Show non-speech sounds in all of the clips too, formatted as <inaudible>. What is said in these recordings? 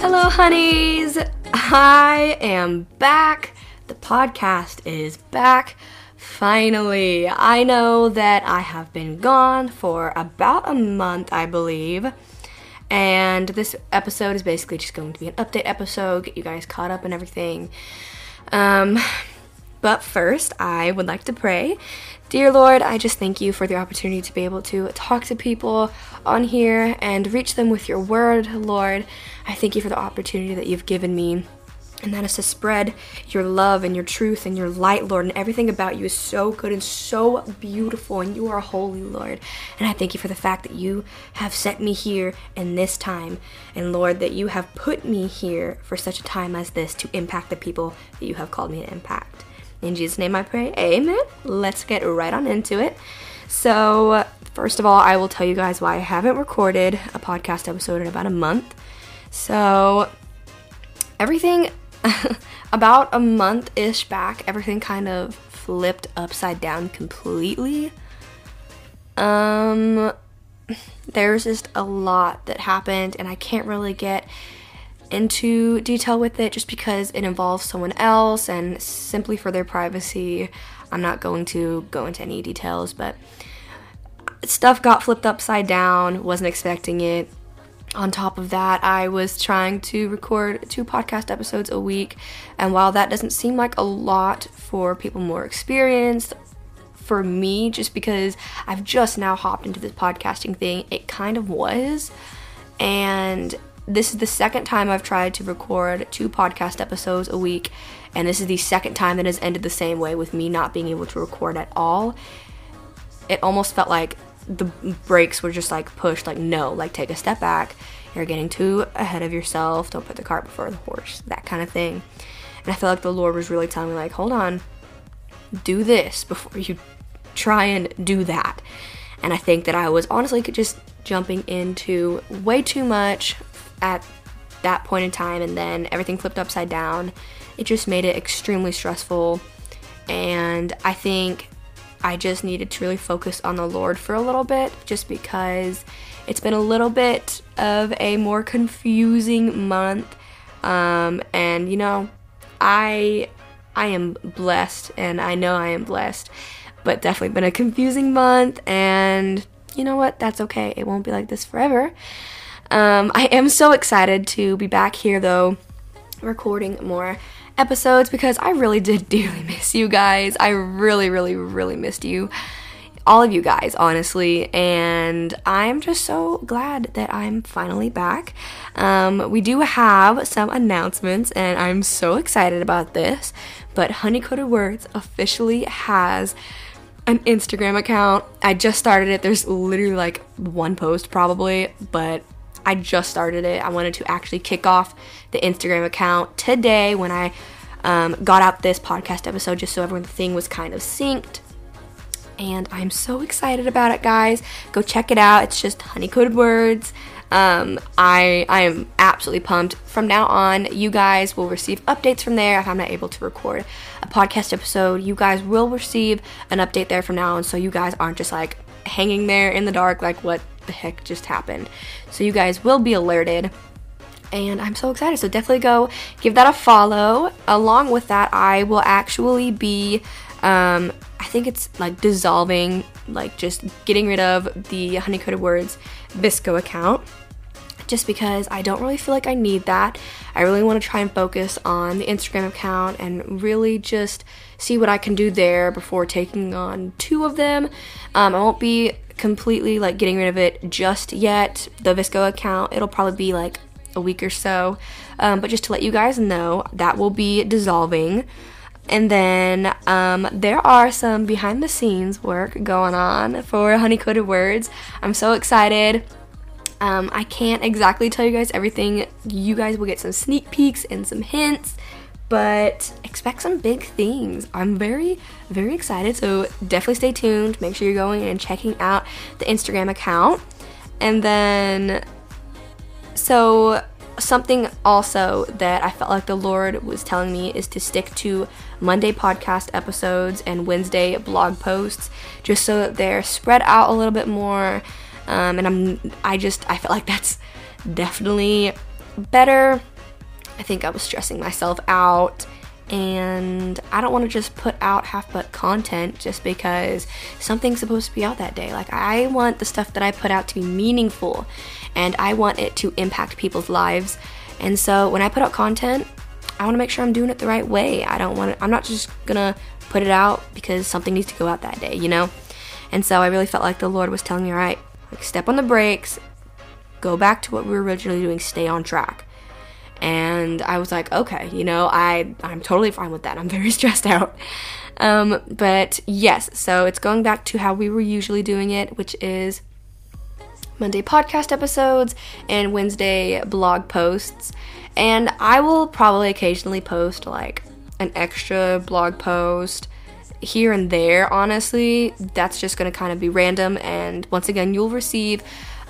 Hello, honeys. I am back. The podcast is back. Finally, I know that I have been gone for about a month, I believe. And this episode is basically just going to be an update episode, get you guys caught up and everything. Um, but first, I would like to pray. Dear Lord, I just thank you for the opportunity to be able to talk to people on here and reach them with your word, Lord. I thank you for the opportunity that you've given me. And that is to spread your love and your truth and your light, Lord. And everything about you is so good and so beautiful. And you are holy, Lord. And I thank you for the fact that you have set me here in this time. And Lord, that you have put me here for such a time as this to impact the people that you have called me to impact. In Jesus' name I pray. Amen. Let's get right on into it. So, first of all, I will tell you guys why I haven't recorded a podcast episode in about a month. So, everything <laughs> about a month ish back, everything kind of flipped upside down completely. Um, there's just a lot that happened, and I can't really get into detail with it just because it involves someone else and simply for their privacy. I'm not going to go into any details, but stuff got flipped upside down, wasn't expecting it. On top of that, I was trying to record two podcast episodes a week, and while that doesn't seem like a lot for people more experienced, for me, just because I've just now hopped into this podcasting thing, it kind of was. And this is the second time I've tried to record two podcast episodes a week, and this is the second time that has ended the same way with me not being able to record at all. It almost felt like the brakes were just like pushed, like, no, like, take a step back. You're getting too ahead of yourself. Don't put the cart before the horse, that kind of thing. And I feel like the Lord was really telling me, like, hold on, do this before you try and do that. And I think that I was honestly just jumping into way too much at that point in time, and then everything flipped upside down. It just made it extremely stressful. And I think I just needed to really focus on the Lord for a little bit, just because it's been a little bit of a more confusing month. Um, and you know, I I am blessed, and I know I am blessed, but definitely been a confusing month. And you know what? That's okay. It won't be like this forever. Um, I am so excited to be back here, though, recording more episodes because I really did <laughs> dearly miss you guys. I really, really, really missed you. All of you guys, honestly, and I'm just so glad that I'm finally back. Um, we do have some announcements, and I'm so excited about this. But Honey Coated Words officially has an Instagram account. I just started it. There's literally like one post, probably, but I just started it. I wanted to actually kick off the Instagram account today when I um, got out this podcast episode just so everything thing was kind of synced. And I'm so excited about it, guys. Go check it out. It's just honey coated words. Um, I I am absolutely pumped. From now on, you guys will receive updates from there. If I'm not able to record a podcast episode, you guys will receive an update there from now on. So you guys aren't just like hanging there in the dark, like what the heck just happened. So you guys will be alerted. And I'm so excited. So definitely go give that a follow. Along with that, I will actually be, um, I think it's like dissolving, like just getting rid of the Honey Coated Words VSCO account just because I don't really feel like I need that. I really want to try and focus on the Instagram account and really just see what I can do there before taking on two of them. Um, I won't be completely like getting rid of it just yet. The VSCO account, it'll probably be like a week or so. Um, but just to let you guys know, that will be dissolving. And then um, there are some behind the scenes work going on for Honey Coated Words. I'm so excited. Um, I can't exactly tell you guys everything. You guys will get some sneak peeks and some hints, but expect some big things. I'm very, very excited. So definitely stay tuned. Make sure you're going and checking out the Instagram account. And then, so something also that I felt like the Lord was telling me is to stick to Monday podcast episodes and Wednesday blog posts, just so that they're spread out a little bit more. Um, and I'm, I just, I feel like that's definitely better. I think I was stressing myself out and I don't want to just put out half butt content just because something's supposed to be out that day. Like, I want the stuff that I put out to be meaningful and I want it to impact people's lives. And so, when I put out content, I want to make sure I'm doing it the right way. I don't want to, I'm not just gonna put it out because something needs to go out that day, you know? And so, I really felt like the Lord was telling me, all right, like, step on the brakes, go back to what we were originally doing, stay on track and I was like, okay, you know, I I'm totally fine with that. I'm very <laughs> stressed out. Um, but yes, so it's going back to how we were usually doing it, which is Monday podcast episodes and Wednesday blog posts. And I will probably occasionally post like an extra blog post here and there, honestly. That's just going to kind of be random. And once again, you'll receive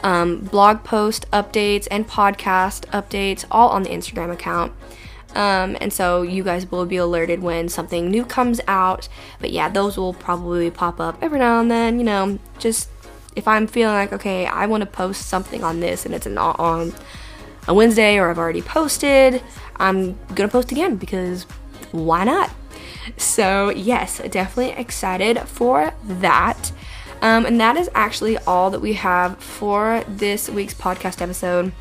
um, blog post updates and podcast updates all on the Instagram account. Um, and so you guys will be alerted when something new comes out. But yeah, those will probably pop up every now and then. You know, just if I'm feeling like okay, I want to post something on this and it's not on a Wednesday or I've already posted, I'm gonna post again because why not? So yes, definitely excited for that. Um, and that is actually all that we have for this week's podcast episode.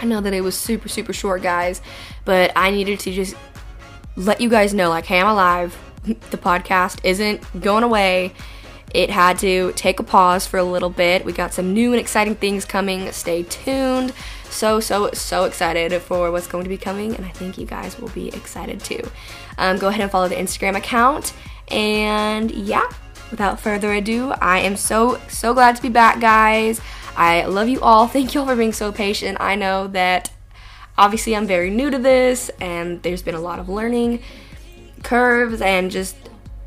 I know that it was super, super short, guys, but I needed to just let you guys know like, hey, I'm alive. <laughs> The podcast isn't going away. It had to take a pause for a little bit. We got some new and exciting things coming. Stay tuned. So, so, so excited for what's going to be coming, and I think you guys will be excited too. Um, go ahead and follow the Instagram account. And yeah, without further ado, I am so, so glad to be back, guys. I love you all. <laughs> Thank you all for being so patient. I know that obviously I'm very new to this, and there's been a lot of learning curves and just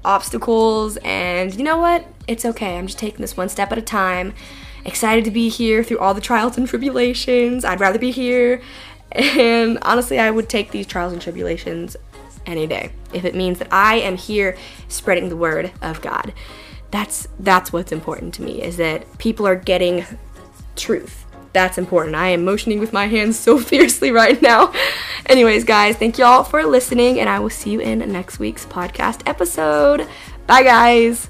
obstacles. And you know what? It's okay. I'm just taking this one step at a time. Excited to be here through all the trials and tribulations. I'd rather be here. And honestly, I would take these trials and tribulations any day if it means that I am here spreading the word of God. That's that's what's important to me is that people are getting truth. That's important. I am motioning with my hands so <laughs> fiercely right now. Anyways, guys, thank y'all for listening and I will see you in next week's podcast episode. Bye guys.